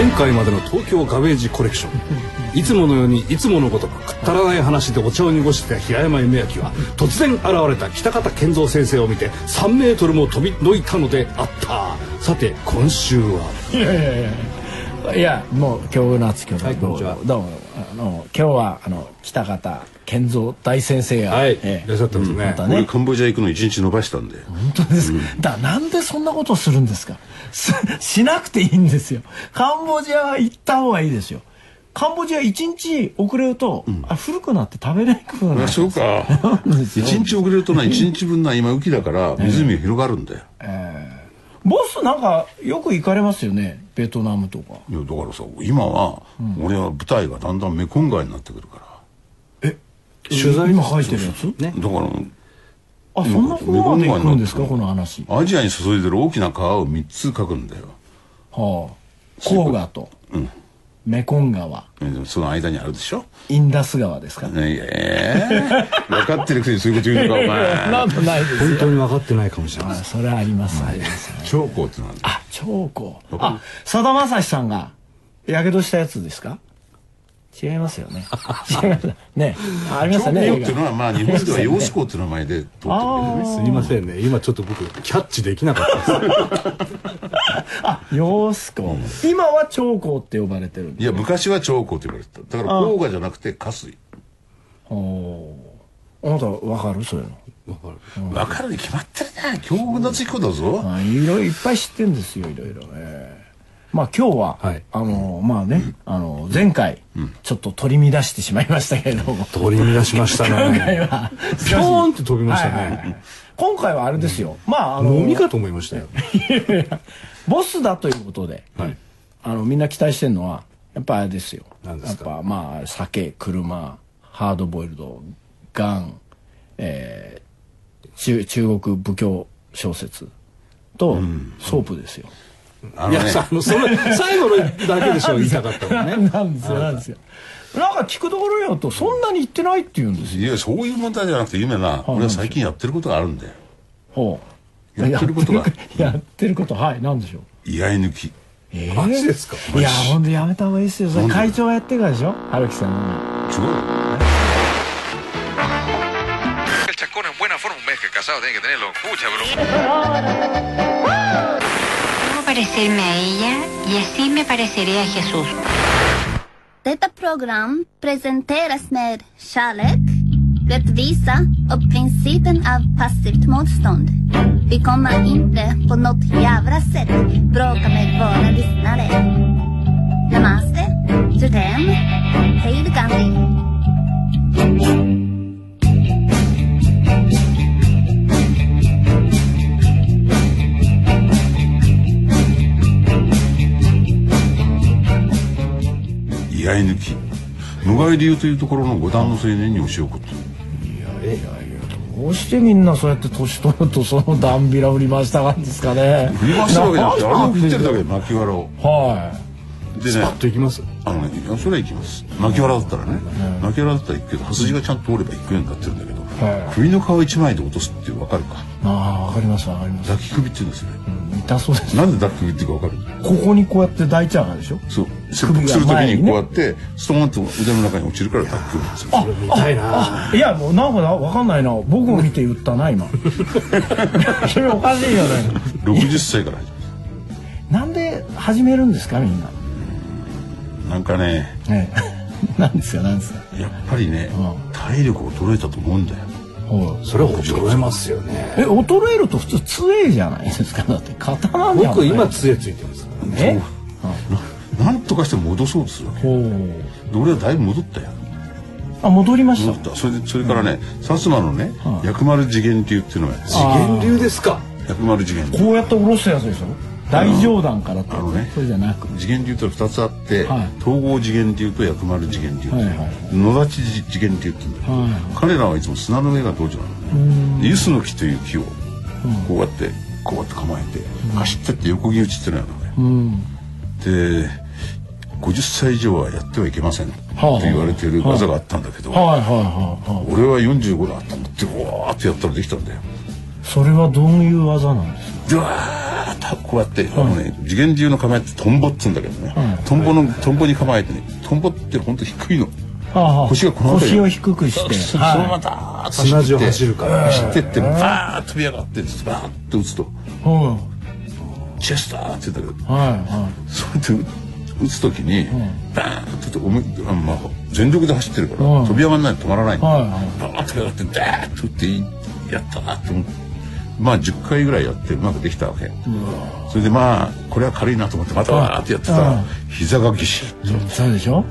前回までの東京ガベージコレクション。いつものようにいつものごとくくったらない話でお茶を濁してた平山夢明は突然現れた北方健三先生を見て3メートルも飛びのいたのであった。さて今週は。いやいやいやいやもう今日夏今日はいこんにちは。どうもあの今日はあの北方健三大先生が、はい、ええいらっしゃってますね、またね。俺カンボジア行くの一日延ばしたんで。本当ですか、だなんでそんなことをするんですか。す しなくていいんですよ。カンボジアは行った方がいいですよ。カンボジア一日遅れると、あ古くなって食べれなくなるあそうか。一日遅れるとな一日分な今雨季だから湖が広がるんだよ、ボスなんかよく行かれますよねベトナムとか。いやだからさ今は、俺は舞台がだんだんメコン川になってくるから。取材今書いてるやつ？ね。だからあそんなことまくんですかこの話。はアジアに注いでる大きな川を3つ書くんだよ、あ。黄河と、メコン川。うんその間にあるでしょ？インダス川ですか、ね。ええ分かってるくせにそういうこと言うのかお前。なんとないですよ。本当に分かってないかもしれないあそれはあります、あります長江ってなんだあ長江。あさだまさしさんがやけどしたやつですか？違いますよね。違いますね。ありましたね。映画長江っていうのはまあ日本では揚子江っていう名前で通ってるけどね。すいませんね。今ちょっと僕キャッチできなかったです。あ揚子江今は長江って呼ばれてるんでいや昔は長江と言われてた。だから黄河じゃなくて河水。おー。あなたわかる？そういうの。分かる。に決まってるな強運なつき子だぞ。あいろいろいっぱい知ってるんですよいろいろ、ええまあ今日は、はい。あのまあね、あの前回、ちょっと取り乱してしまいましたけれども。取り乱しました今回ねはピョーンって飛びましたね、はいはいはい。今回はあれですよ、まああの飲みかと思いましたよ。ボスだということで、はい。あのみんな期待してるのはやっぱあれですよ。やっぱまあ酒車ハードボイルドガン、えー、中中国武教小説と、ソープですよ。いやあのねさあのそれ最後のだけでしょ言いたかったもんねなんですよなんですよ。なんか聞くところによるとそんなに言ってないって言うんですよ。いやそういう問題じゃなくて夢な俺は最近やってることがあるんだよほう。やってることがやってることはいなんでしょう。居合抜きえマジですか？いやほんとやめた方がいいですよ。それ会長がやってるからでしょ？春樹さんの。違うよ El chascón en buena forma, un mes que casado tiene que tenerlo. Escucha, bro. Parecerme a ella y así me pareceré a Jesús. Detta program presenteras med kärlek, rättvisa och principen av passivt motstånd. Vi kommer inte på något jävla sätt bråka med våra lyssnare. Namaste, Jutem, hej Gandhi. 居合抜き無害流というところの五段の青年に教えを送ってどうしてみんなそうやって年取るとそのダンビラ振り回したがるんですかね。振り回してるわけじゃなくてあれを振ってるだけ。巻きはでねといきますあのそれは行きます巻きだったらね巻きわらだったら行くけど筋がちゃんと通れば行くようになってるんだけどはい首の皮一枚で落とすって分かるかい。ああわかりますわかります。抱き首って言うんですよね痛そうです。なんで抱き首っていうか分かるここにこうやって抱いちゃうからでしょ？そう切腹する時前にこうやってストーンと腕の中に落ちるから抱き首なんですよ見たいなあいやもうなんかなわかんないな。僕を見て言ったな今。それおかしいよね。60歳から始なんで始めるんですかみんな？なんかね ね。なんですかなんですか。やっぱりねう体力衰えたと思うんだよほうそれは衰えますよね。え衰えると普通強えじゃないですか。だって刀じゃん。僕今杖ついてますからね。え？なんとかして戻そうとするわけほう。で俺はだいぶ戻ったよあ戻りまし戻った。それでそれからね薩摩のね薬丸次元流っていうのが次元流ですか。薬丸次元たこうやって下ろすやつでしょ？大上段からってね。それじゃなく。次元流って2つあって、はい。統合次元流と薬丸次元流っていう、野立次元流っていうんだ彼らはいつも砂の上が道場なのねでユスの木という木をこうやってこうやって構えて走ってって横木打ちってのやるのね、うん。で50歳以上はやってはいけませんとはあ。言われている技があったんだけど、俺は45だったんだってわーってやったらできたんだよ。それはどういう技なんですか？こうやって、あのね次元流の構えってトンボっつうんだけどね、トンボのトンボに構えてねトンボって本当低いの。腰がこの辺り。腰を低くして。そそのままダーッと砂地を走るから。走ってってバーッと飛び上がってバーッと打つと。うん。チェスターって言うんだけど。はいはそうやって打つ時にバーンと思いあまあ全力で走ってるからうん。飛び上がらないと止まらない。はいはい。バーッと飛び上がってダーッと打ってやったなと思ってまあ10回ぐらいやってうまくできたわけ。それでまあこれは軽いなと思ってまたわーってやってたうん。ら膝がぎっしりいそうでしょ？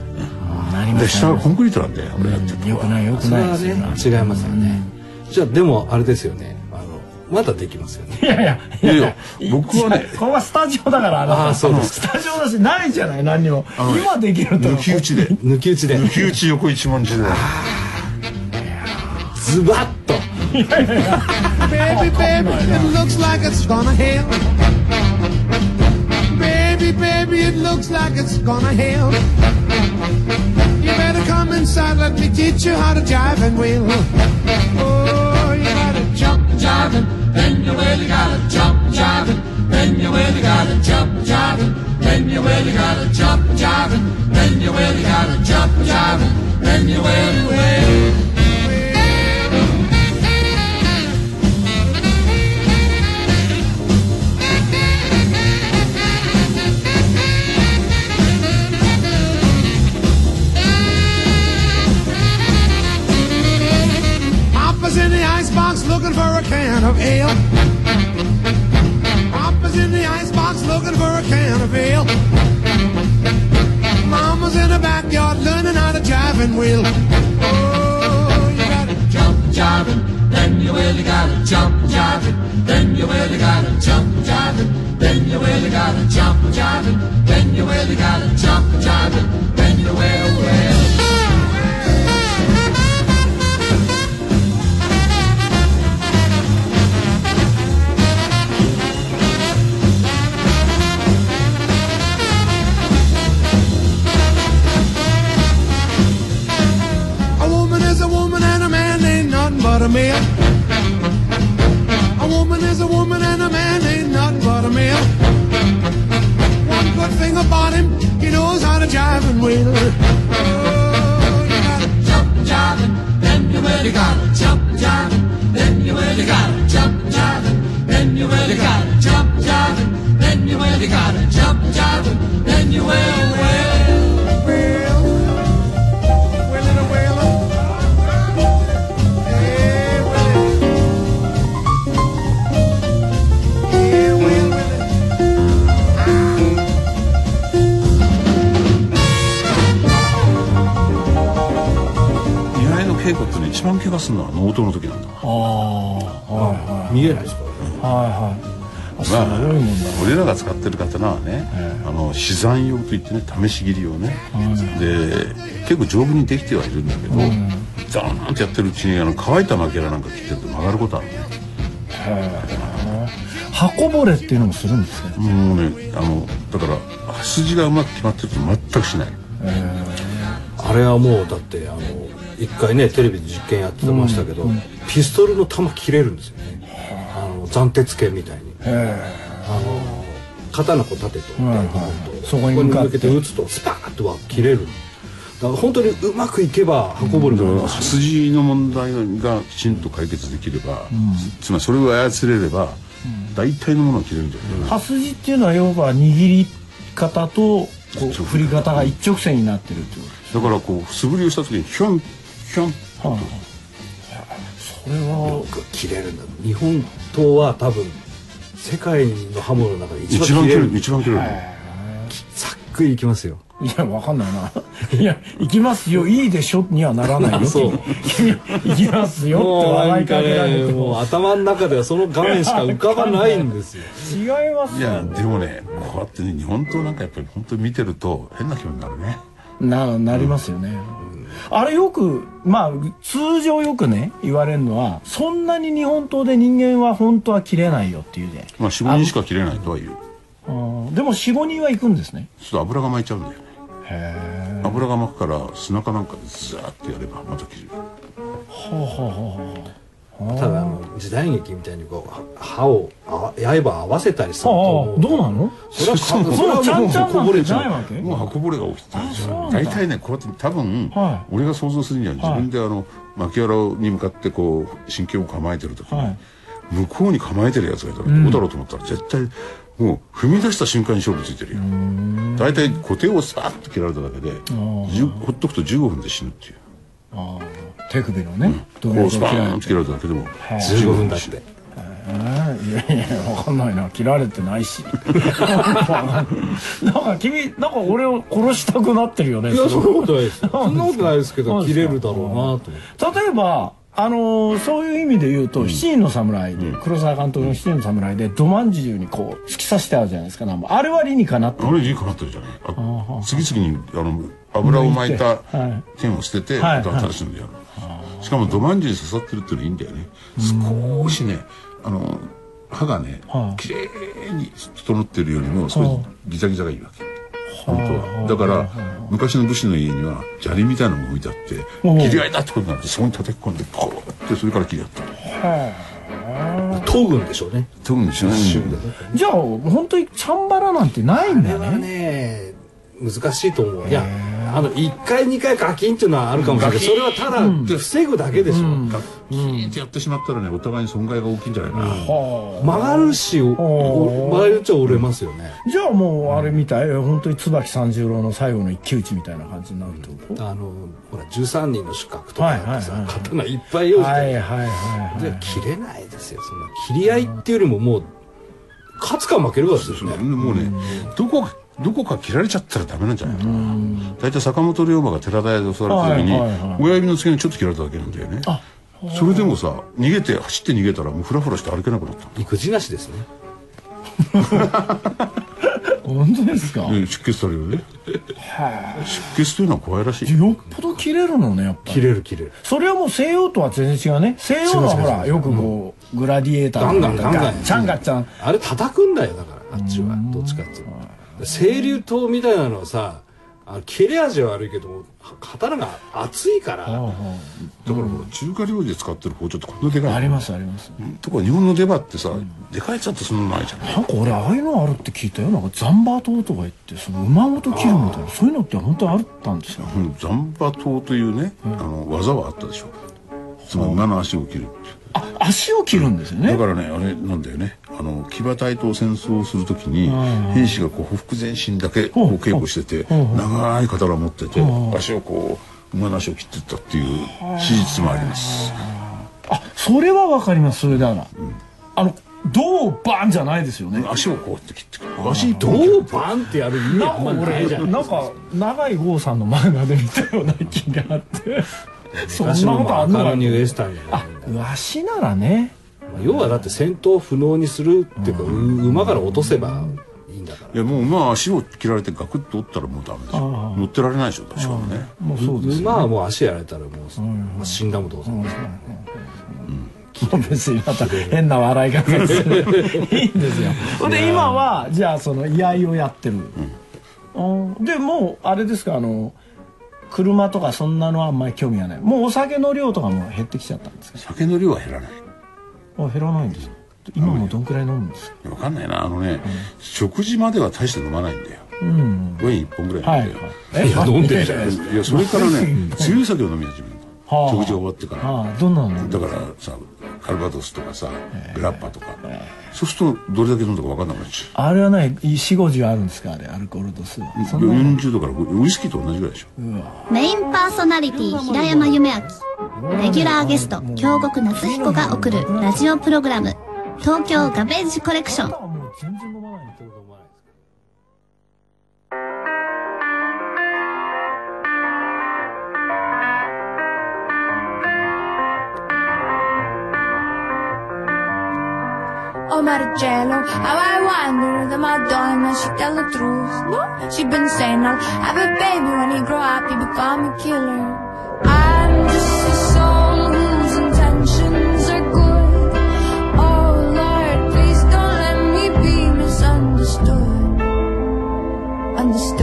なりまです下がコンクリートなんだよ俺やってるとこはよくないよくそれはないですよ。ね違いますよね。じゃあでもあれですよね。あのまだできますよね。いやいやいやいや。僕はねここはスタジオだからああそうです。スタジオだしないじゃない何にも今できると。抜き打ちで。抜き打ちで。抜き打ち横一文字で。ズバッと Baby, baby, it looks like it's gonna hail. Baby, baby, it looks like it's gonna hail. You better come inside, let me teach you how to jive and wheel. Oh, you gotta jump jiving, then you really gotta jump and jiving, then you really gotta jump and jiving, then you really gotta jump and jiving, then you really gotta jump and jiving, then a man. One good thing about him, he knows how to jive and wheel. Oh, you gotta jump jiving, then you really gotta jump jiving, then you really gotta jump jiving, then you really gotta jump jiving, then you really gotta jump jiving, then you will, will, 一番怪我するのは能刀の時なんだ。ああはいはい。見えないですからねはいはい。まあ俺らが使ってる刀はね、あの死山用といってね試し切り用ね、で結構丈夫にできてはいるんだけど、ザーンってやってるうちにあの乾いたマケラなんか切ってると曲がることあるね箱ぼれっていうのもするんですね。もうねあのだから筋がうまく決まってると全くしない。あれはもうだってあの一回ねテレビで実験やってましたけど、ピストルの弾切れるんですよね。あの斬鉄剣みたいに。あの刀こう立てておいて、はいはい。そこに向けて撃つとスパーッとは切れる。だから本当にうまくいけば運ぶるだから筋の問題がきちんと解決できれば、つまりそれを操れれば、大体のものが切れるんじゃない？かな刃筋っていうのは要は握り方と振り方が一直線になってるっていうこだからこう素振りをした時にヒョンヒョン。とはあ。それは。よく切れるんだ。日本刀は多分世界の刃物の中で一一番切れる。番切れる一番切れる、ざっくりいきますよ。いやわかんないな。いや行きますよ。いいでしょ？にはならないよ。そう。君行きますよって笑いかけられても。うも頭の中ではその画面しか浮かばないんですよ。違いますいやよでもねこうやってね日本刀なんかやっぱり本当に見てると変な気分になるね。ななりますよね、あれよくまあ通常よくね言われるのはそんなに日本刀で人間は本当は切れないよっていうね。まあ45人しか切れないとは言う。うんでも45人は行くんですね。ちょっと油が巻いちゃうん。だよねへえ油が巻くから砂かなんかでザーッとやればまた切れる。はあはあはあただあの時代劇みたいにこうは歯をあわ刃合わせたりするあとあどうなの？それはかそれそはうちゃんちゃんこぼれちゃう。ないわけ？もう箱ぼれが起きてたんですよ大体ねこうやって多分、は俺が想像するには自分であの巻き原に向かってこう真剣を構えてる時に、はい。向こうに構えてるやつがいたらどうだろうと思ったら絶対もう踏み出した瞬間に勝負ついてるよ。大体固定をさーっと切られただけでじゅほっとくと15分で死ぬっていう手首のねどこうスパ切られ切られただけでも15分だって。えーいやいやわかんないな。切られてないし。なんか君なんか俺を殺したくなってるよねいやそんなことないです そんなことないですけど切れるだろうなと例えばあのーそういう意味で言うと「七人の侍で」黒沢監督の「七人の侍」で土まんじゅうにこう突き刺してあるじゃないですかあれは理にかなって。あれいいかなってるじゃない。あ次々にあの油を巻いたはい。剣を捨ててはい新しいのでやるしかも土まんじゅうに刺さってるっていうのいいんだよね。少しねあの歯がねはい。綺麗に整ってるよりも少しギザギザがいいわけ。本当は。だから昔の武士の家には砂利みたいなのが置いてあって切り合いだってことになってそこに叩き込んでこうやってそれから切り合った。東軍でしょうね。特にしないじゃあ本当にチャンバラなんてないんだよねね難しいと思ういやあの1回2回ガキンっていうのはあるかもしれないけどそれはただ防ぐだけでしょ。キーンって。やってしまったらねお互いに損害が大きいんじゃないかな。曲がるしおお曲がるっちゃ折れますよね。じゃあもうあれみたい本当に椿三十郎の最後の一騎打ちみたいな感じになるってこと？あのほら13人の主角とかはいはいはい。さ刀いっぱい用意してはいはいで切れないですよそんな。切り合いっていうよりももう勝つか負けるかですよね。もうねどこかどこか切られちゃったらダメなんじゃないかな。大体坂本龍馬が寺田屋で襲われた時にはいはいはい。親指の付け根ちょっと切られただけなんだよね。それでもさ逃げて走って逃げたらもうフラフラして歩けなくなった。育児なしですね。本当ですか？で出血されるよね。出血というのは怖いらしい。よっぽど切れるのねやっぱり。切れる切れる。それはもう西洋とは全然違うね。西洋はほらよくこうグラディエーターガンガンガンガンガッチャンガッチャン。あれ叩くんだよだからあっちは。どっちかっていうと清流刀みたいなのはさあの切れ味は悪いけども刀が熱いから。だからほら中華料理で使ってる包丁ってこんなでかいありますあります。とか日本の出刃ってさでかいやつだってそんなのないじゃないなんか俺ああいうのあるって聞いたよ。なんかザンバー刀とか言ってその馬ごと切るみたいなそういうのって本当にあったんですようん。ザンバ刀というねあの技はあったでしょ。つまり馬の足を切るっていうあ足を切るんですよね。だからねあれなんだよね。あの騎馬隊と戦争をするときに兵士がこうほふ前進だけこう稽古してて長い刀を持ってて足をこう馬の足を切っていったっていう史実もあります。あそれはわかりますそれだから、あの銅バンじゃないですよね。足をこうやって切ってくる。足どうバンってやる意味あんまない。じゃんなんか長い郷さんの漫画で見たような気があってそんなことあんのニウエスタンあ足ならね。要はだって戦闘不能にするっていうかう馬から落とせばいいんだから。いやもう馬は足を切られてガクッと折ったらもうダメでしょ乗ってられないでしょ確かにね。もうそうです馬はもう足やられたらもう、まあ死んだも同然ですからねもう別にまた変な笑い方する。いいんですよ。ほんで今はじゃあその居合をやってる、うん、でもうあれですかあの車とかそんなのはあんまり興味はない。もうお酒の量とかも減ってきちゃったんですか？酒の量は減らない。あ減らないんですか？今もどんくらい飲むんですか？わかんないな。あのね、食事までは大して飲まないんだよ、ワイン1本ぐらい飲んで、えいや飲んでるじゃないですいやそれからね強い酒を飲み始めるの、はあ。食事が終わってから、ああ。どんなのだからさカルバドスとかさグラッパとか、そうするとどれだけ飲んだか分かんなくなっちゃあれはね4 5 0あるんですかあれアルコール度数は。うそんな40度からウイスキーと同じぐらいでしょ。メインパーソナリティ平山夢明。レギュラーゲスト京極夏彦が送るラジオプログラム。東京ガベージコレクション Marcello, how I wonder that Madonna she tell the truth. No, she been saying I'll have a baby when he grow up, he become a killer. I'm just a soul whose intentions are good. Oh Lord, please don't let me be misunderstood. Understood?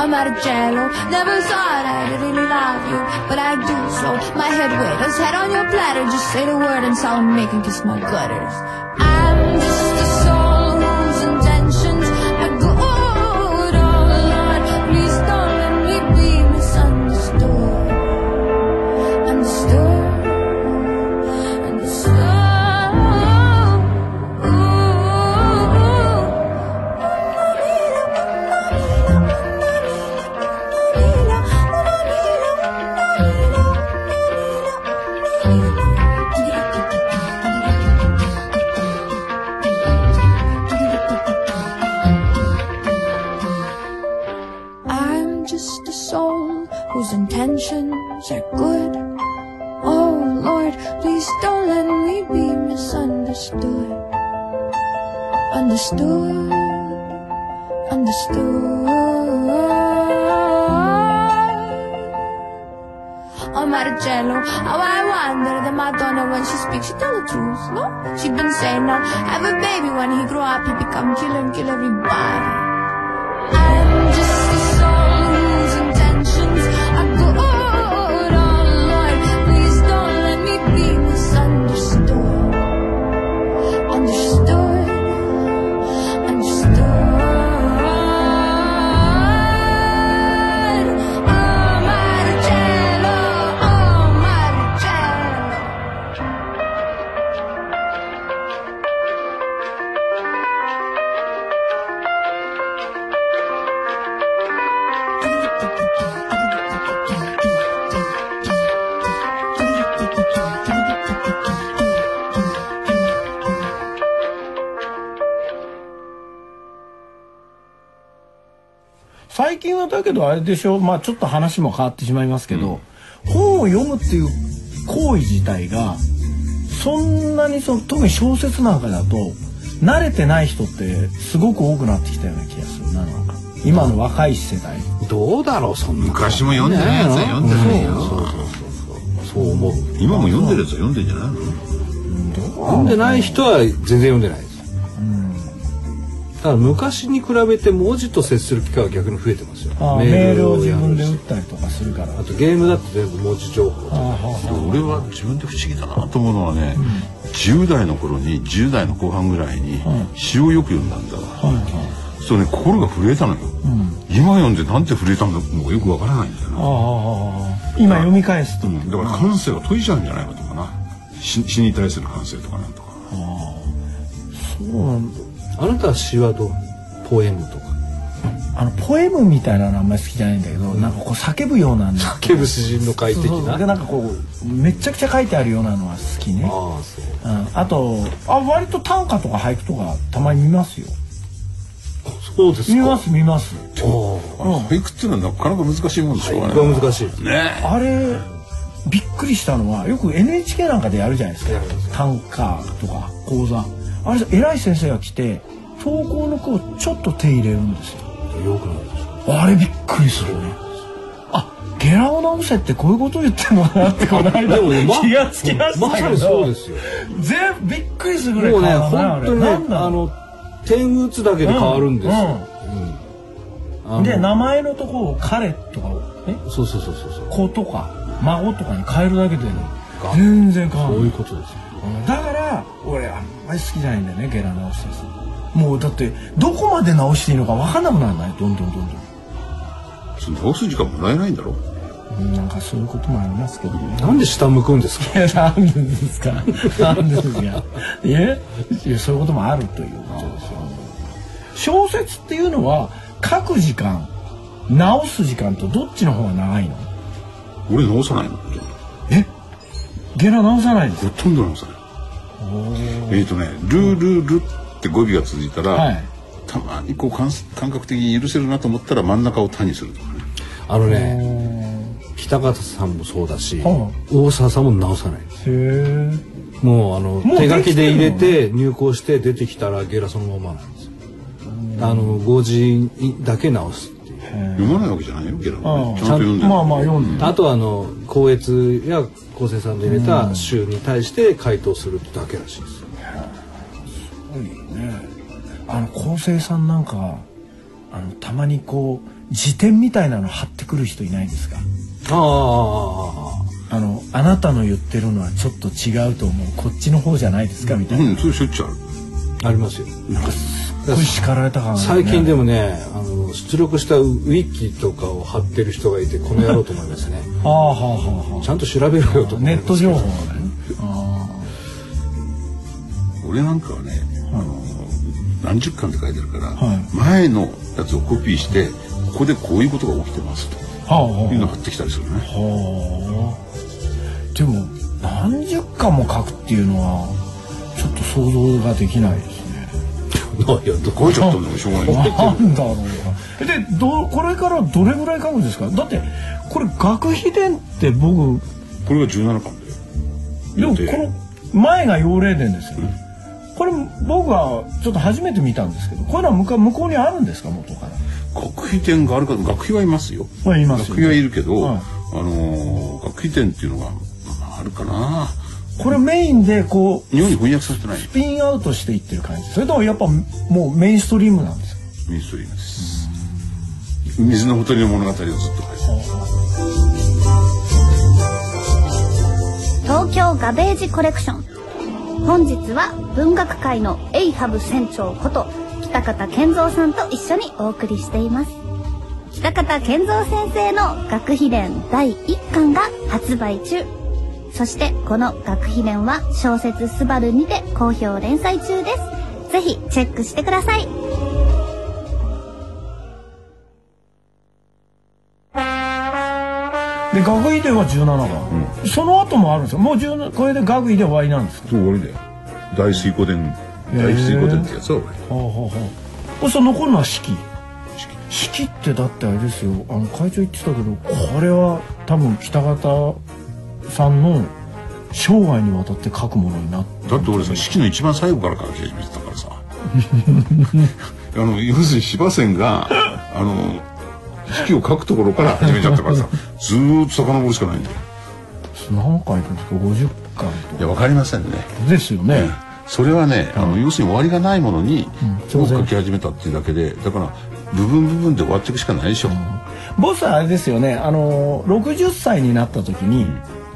I'm out of jello. Never thought I'd really love you, but I do. So my head waiters, head on your platter. Just say the word and sound make and kiss my gutters. I'm just a soul whose intentions are good. Oh Lord, please don't let me be misunderstood. Understood, understood. Oh Marcello, how I wonder that Madonna when she speaks, she tell the truth, no? She been saying I'll have a baby when he grow up, he become killer and kill everybody. だけどあれでしょ？まあちょっと話も変わってしまいますけど、本を読むっていう行為自体がそんなにその特に小説なんかだと慣れてない人ってすごく多くなってきたような気がするななんか。今の若い世代。どうだろう？そんな昔も読んでないやつは読んでないよ。そう思う。今も読んでるやつは読んでんじゃないの？読んでない人は全然読んでないだから昔に比べて文字と接する機会は逆に増えてますよ。あメールを自分でやるし打ったりとかするから。あとゲームだって全部文字情報俺は自分で不思議だなと思うのはね、10代の頃に10代の後半ぐらいに詩をよく読んだんだわ、そうね心が震えたのよ、今読んでなんて震えたのかよくわからないんだよな、ああ今読み返すと、だから感性が解いちゃうんじゃないかとかな。死死に対する感性とかなんとか。そうなんだあなたは詩はどう？ポエムとか。あのポエムみたいなのあんまり好きじゃないんだけど、なんかこう叫ぶような叫ぶ詩人の会的そうそうなでなんかこうめっちゃくちゃ書いてあるようなのは好きね。ああそう。うん、あとあ割と短歌とか俳句とかたまに見ますよ。そうですか。見ます見ます。俳句っていうのはなかなか難しいもんでしょうがこれは難しい。ね。あれびっくりしたのはよく NHK なんかでやるじゃないですか。短歌とか講座あれ偉い先生が来て投稿の句をちょっと手入れるんですよ。よくないですあれびっくりするね。あゲラを直せってこういうことを言ってんのかなってこの間でもねま気がつきましたけど、まさにそうですよ。全部びっくりするぐらい変わらない本当にねあれなんだろう。あの点打つだけで変わるんですよ、あので名前のところを彼とかをねそうそうそうそうそう。子とか孫とかに変えるだけでね全然変わるそういうことですよ。うんだから俺あんまり好きじゃないんだよねゲラ直したやつもうだってどこまで直していいのか分かんなくならない。どんどんどんどん。その直す時間もらえないんだろ？うんなんかそういうこともありますけどね。なんで下向くんですか？いやなんでですか？なんでですか？えいやそういうこともあるということですよ。小説っていうのは書く時間直す時間とどっちの方が長いの？俺直さないの。え？ゲラ直さないですほとんど直さない。えっ、とね「ルールル」って語尾が続いたら、はい。たまにこう感感覚的に許せるなと思ったら真ん中を「他」にするとかね。あのね北方さんもそうだし、は大沢さんも直さない。ですへえもうあの手書きで入れてて入稿して出てきたらゲラそのままなんです。よあの語字だけ直す読まないわけじゃないよゲラもね。あちゃんと読んでる。まあまあ読んであとはあの校閲や構成さんで入れた週に対して回答するだけらしいです。あの昴生さんなんかあのたまにこう辞典みたいなの貼ってくる人いないですか？あああのあなたの言ってるのはちょっと違うと思う。こっちの方じゃないですか？みたいな、うんそれしょっちゅうあるありますよ。なんかすっごい叱られた感が、ね、最近でもねあの出力したウィキとかを貼ってる人がいてこの野郎と思いますねああはあはあはちゃんと調べろよと思いますネット情報ね俺なんかはね、あの何十巻って書いてあるから、はい前のやつをコピーしてここでこういうことが起きてますとはあはあいうのを貼ってきたりするねはあでも何十巻も書くっていうのはちょっと想像ができないですね。いやど書いちゃったんだよしょうがない。なんだろうでどこれからどれぐらい書くんですか？だってこれ学費伝って僕これが17巻だよでもでこの前が幼霊伝ですよね、これ僕はちょっと初めて見たんですけどこういうのは向か向こうにあるんですか？元から学費店があるか学費はいますよ。まあいますよ学費はいるけど、はい。あのー学費店っていうのがまああるかなこれメインでこう日本に翻訳させてないスピンアウトしていってる感じ。それともやっぱもうメインストリームなんですか？ミニストリームです。水のほとりの物語をずっと書いてる東京ガベージコレクション本日は文学界のエイハブ船長こと北方健三さんと一緒にお送りしています。北方健三先生の学費伝第1巻が発売中そしてこの学費伝は小説スバルにて好評連載中です。ぜひチェックしてください。で学位では17番、その後もあるんですよ。もう17これで学位で終わりなんですかそう終わりだよ。大水湖伝大水湖伝ってやつは終わりはあはあはあこれその残るのは式式ってだってあれですよ。あの会長言ってたけどこれは多分北方さんの生涯にわたって書くものになってだって俺さ式の一番最後から書き始めてたからさ。あの要するに司馬遷が あの式を書くところから始めちゃったからさ。ずーっと遡るしかないんだよ。何回ですか？50巻いやわかりませんね。とですよね、それはね、あの要するに終わりがないものに当然書き始めたっていうだけでだから部分部分で終わっていくしかないでしょ、ボスはあれですよね。あの60歳になった時に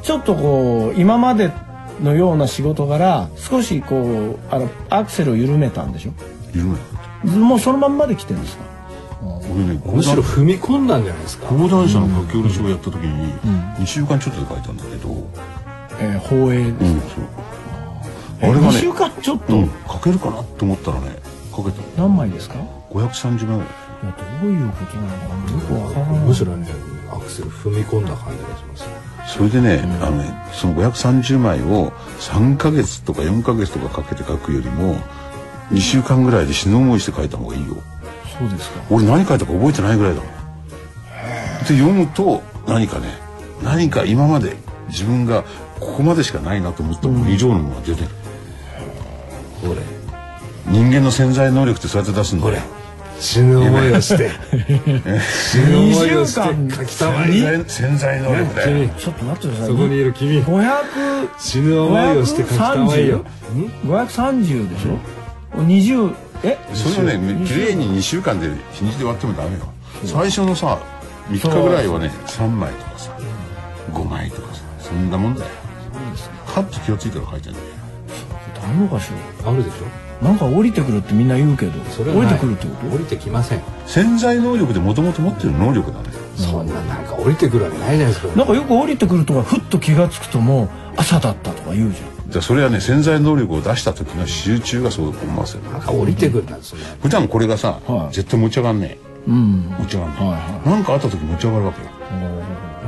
ちょっとこう今までのような仕事から少しこうあのアクセルを緩めたんでしょ？緩めもうそのまんまで来てるんですか？俺ねむしろ踏み込んだんじゃないですか？講談社の書き下ろしをやった時に2週間ちょっとで書いたんだけど、えー放映ですうんそう。えあれがね2週間ちょっと、うん、書けるかなって思ったらね書けた。何枚ですか？い530枚ぐらいやどういうことなのかな？よくわからない。むしろねアクセル踏み込んだ感じがしますそれでね,、あのねその530枚を3ヶ月とか4ヶ月とかかけて書くよりも2週間ぐらいで死ぬ思いして書いた方がいいよ。そうですか。俺何書いたか覚えてないぐらいだもん。で読むと何かね何か今まで自分がここまでしかないなと思ったもの以上のものが出てる、これ。人間の潜在能力ってそうやって出すんだよ死ぬ思いをして死ぬ思いをして書きたまえ潜在潜在能力だよちょっと待ってください。そこにいる君。500死ぬ思いをして書きたまえよ。530でしょ？20え？それをね綺麗に2週間で日にちで割ってもダメよ。最初のさ3日ぐらいはね3枚とかさ5枚とかさそんなもんだよ。カッと気がついたら書いてんだよあるのかしら？あるでしょ。なんか降りてくるってみんな言うけど。それは降りないてくるってこと？降りてきません。潜在能力でもともと持ってる能力だね。そんななんか降りてくるわけないじゃないですか。なんかよく降りてくるとかふっと気がつくともう朝だったとか言うじゃん。じゃあそれはね潜在能力を出した時の集中がそう思わせる。なんか降りてくるなんですよね普段これがさ、はい。絶対持ち上がんねうん。え持ち上がんねえ、はいはなんかあった時持ち上がるわけよ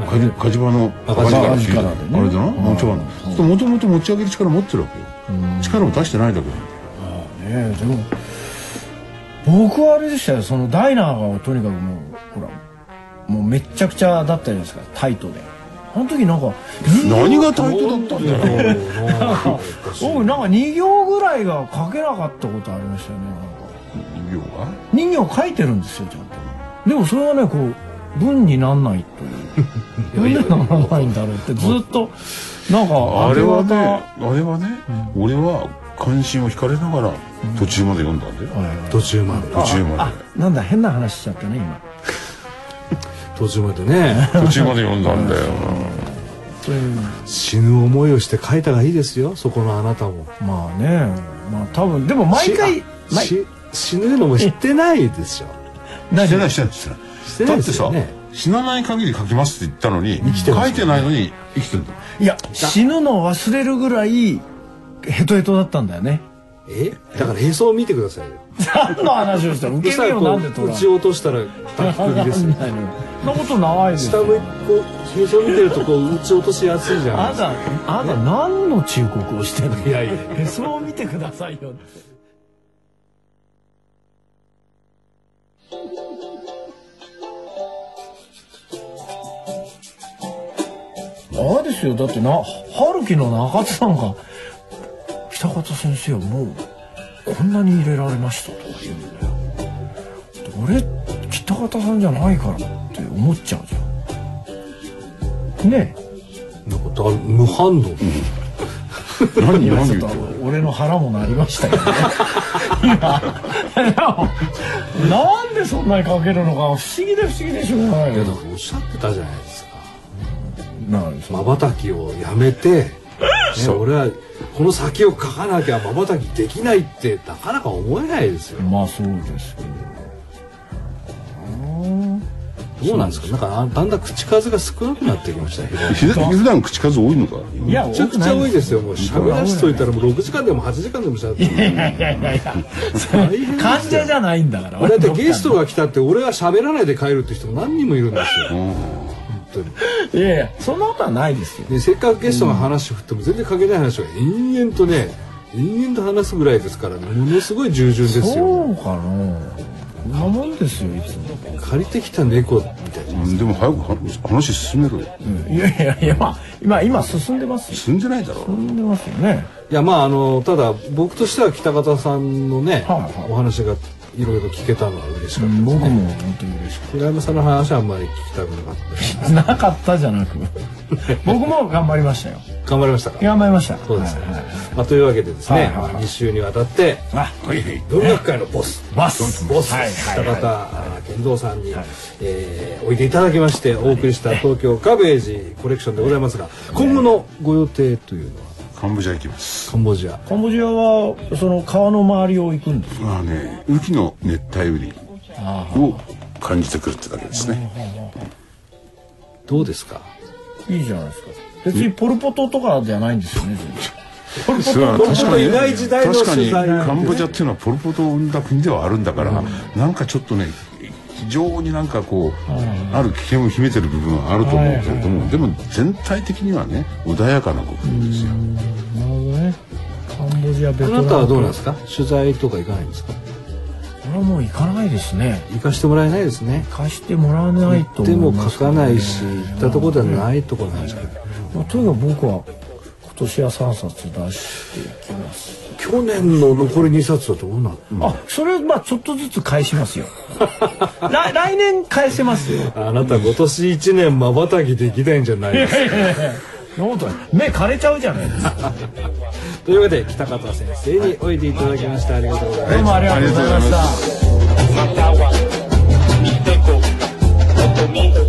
火事場のあ火事からあれだな。持ち上がるのもともと持ち上げる力持ってるわけよ。力を出してないだけなんだよ。ねえでも僕はあれでしたよそのダイナーがとにかくもうほらもうめっちゃくちゃだったじゃないですかタイトで。あの時なんか何がタイトだったんだよ。僕なんか2行ぐらいが書けなかったことありましたよねなんか。要は？人形書いてるんですよちゃんと。でもそれはねこう文になんないという なんでならないんだろうってずっと。なんかあれはねあれはね、俺は関心を惹かれながら途中まで読んだんだよ、途中まで。途中まあなんだ変な話しちゃったね今。途中までね。で 途中まで読んだんだよ。死ぬ思いをして書いたがいいですよそこのあなたも。まあね。まあ多分でも毎回死ぬのも知ってないでしょ何してないしてない。してないだってさ死なない限り書きますって言ったのに書いてないのに生きてんだいや死ぬのを忘れるぐらいヘトヘトだったんだよね。え？だから映像を見てくださいよ。何の話をした？の受け身をなんで取らう撃ち落としたら滝首ですよ。そんなことないですよ。下向いこう映像見てるとこう撃ち落としやすいじゃないあですかなたあなた何の忠告をしてるの？いやいや。へ そを見てくださいよってあれですよ。だってな春樹の中津さんが「北方先生はもうこんなに入れられました」とか言うんだよ。俺北方さんじゃないからって思っちゃうじゃん。ねえ。なんかだ無反応、何何今ちょっと言ってる俺の腹も鳴りましたけどね今なんでそんなにかけるのか不思議で不思議でしょうがないよ。いやだからおっしゃってたじゃないですかまばたきをやめて、ね、俺はこの先を書かなきゃまばたきできないってなかなか思えないですよ。まあそうですけどどうなんですか？なんかあだんだん口数が少なくなってきましたね普段普段口数多いのか？いやめちゃくちゃ多いですよもう。喋らしといたらもう6時間でも8時間でもしゃべっていやいやいやいや。患者じゃないんだから。だってゲストが来たって俺は喋らないで帰るって人も何人もいるんですよ。本当に。いやいやそんなことはないですよ。でせっかくゲストが話振っても全然関係ない話を延々とね延々と話すぐらいですからものすごい従順ですそようかな。こんなもんですよいつも。借りてきた猫みたいな。うんでも早くは話進めろよ。いやいやいやまあ今今進んでますよ。進んでないだろ進んでますよね。いやまああのただ僕としては北方さんのね、はいはい。お話がいろいろ聞けたのは嬉しかったです、僕も本当に嬉しく平山さんの話はあんまり聞きたくなかったなかったじゃなく。僕も頑張りましたよ。頑張りましたか？頑張りました。そうですね、はいはいまあ、というわけでですね、はいはいはい。2週にわたってあはいはい。文学界のボス。バス。ボス、はいはい北はい。方あ健三さんに、えーおいでいただきましてお送りした東京カベージコレクションでございますが今後のご予定というのは？カンボジア行きます。カンボジア。カンボジアはその川の周りを行くんですまあね雨季の熱帯雨林あを感じてくるってだけですね。どうですか？いいじゃないですか。別にポルポトとかじゃないんですよね確かにいない時代の確かにカンボジアっていうのはポル・ポトを生んだ国ではあるんだから、なんかちょっとね非常になんかこう、ある危険を秘めてる部分はあると思うけれども、でも全体的にはね穏やかな国ですよ、なるほどね。カンボジアベトナム。あなたはどうなんですか？取材とか行かないんですか？俺はもう行かないですね。行かしてもらえないですね。行かしてもらわないとでも思います書かないし行ったところではないところなんですけど。まあ、とにかく僕は今年は3冊出していきます。去年の残り2冊はどうなあそれまあちょっとずつ返しますよ。来来年返せますよ。あなた今年1年まばたきできないんじゃない？ですか目枯れちゃうじゃないですか。というわけで北方先生においでいただきました。ありがとうございますどうもありがとうございました。